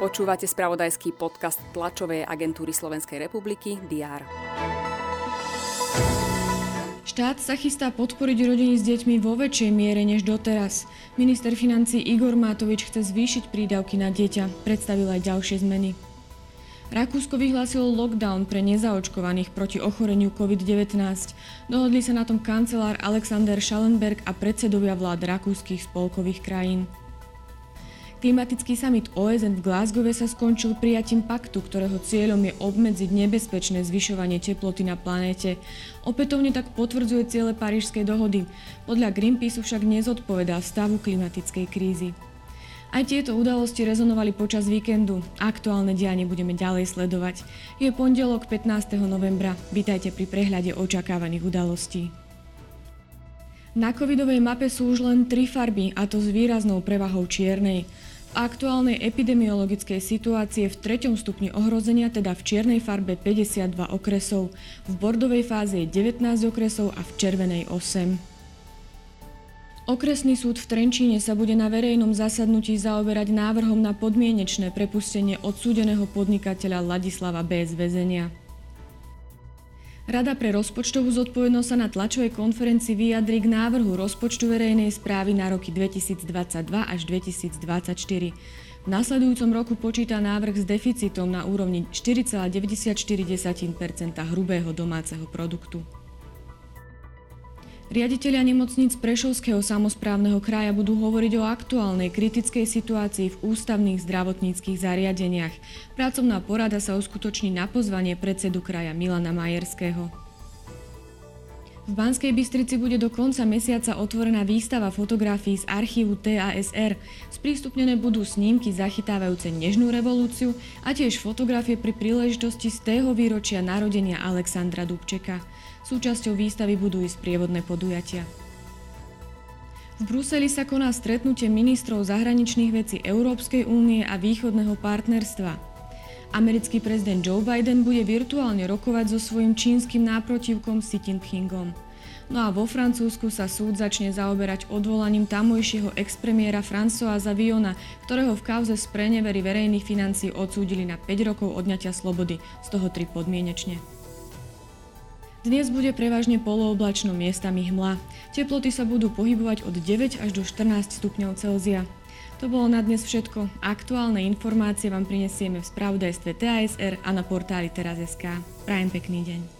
Počúvate spravodajský podcast tlačovej agentúry Slovenskej republiky DR. Štát sa chystá podporiť rodiny s deťmi vo väčšej miere než doteraz. Minister financí Igor Matovič chce zvýšiť prídavky na dieťa. Predstavil aj ďalšie zmeny. Rakúsko vyhlásilo lockdown pre nezaočkovaných proti ochoreniu COVID-19. Dohodli sa na tom kancelár Alexander Schallenberg a predsedovia vlád rakúskych spolkových krajín. Klimatický summit OSN v Glasgowe sa skončil prijatím paktu, ktorého cieľom je obmedziť nebezpečné zvyšovanie teploty na planéte. Opätovne tak potvrdzuje ciele Parížskej dohody. Podľa Greenpeace však nezodpovedá stavu klimatickej krízy. Aj tieto udalosti rezonovali počas víkendu. Aktuálne dianie budeme ďalej sledovať. Je pondelok 15. novembra. Vítajte pri prehľade očakávaných udalostí. Na covidovej mape sú už len tri farby, a to s výraznou prevahou čiernej. V aktuálnej epidemiologickej situácii v treťom stupni ohrozenia, teda v čiernej farbe 52 okresov, v bordovej fáze je 19 okresov a v červenej 8. Okresný súd v Trenčíne sa bude na verejnom zasadnutí zaoberať návrhom na podmienečné prepustenie odsúdeného podnikateľa Ladislava B. z väzenia. Rada pre rozpočtovú zodpovednosť sa na tlačovej konferencii vyjadri k návrhu rozpočtu verejnej správy na roky 2022 až 2024. V nasledujúcom roku počíta návrh s deficitom na úrovni 4,94% hrubého domáceho produktu. Riaditeľia nemocníc Prešovského samozprávneho kraja budú hovoriť o aktuálnej kritickej situácii v ústavných zdravotníckých zariadeniach. Pracovná porada sa uskutoční na pozvanie predsedu kraja Milana Majerského. V Banskej Bystrici bude do konca mesiaca otvorená výstava fotografií z archívu TASR. Sprístupnené budú snímky zachytávajúce nežnú revolúciu a tiež fotografie pri príležitosti z tého výročia narodenia Alexandra Dubčeka. Súčasťou výstavy budú i sprievodné podujatia. V Bruseli sa koná stretnutie ministrov zahraničných vecí Európskej únie a východného partnerstva. Americký prezident Joe Biden bude virtuálne rokovať so svojím čínskym náprotivkom Xi Jinpingom. No a vo Francúzsku sa súd začne zaoberať odvolaním tamojšieho expremiéra Françoisa Viona, ktorého v kauze z prenevery verejných financií odsúdili na 5 rokov odňatia slobody, z toho 3 podmienečne. Dnes bude prevažne polooblačno miestami hmla. Teploty sa budú pohybovať od 9 až do 14 stupňov Celzia. To bolo na dnes všetko. Aktuálne informácie vám prinesieme v spravodajstve TASR a na portáli teraz.sk. Prajem pekný deň.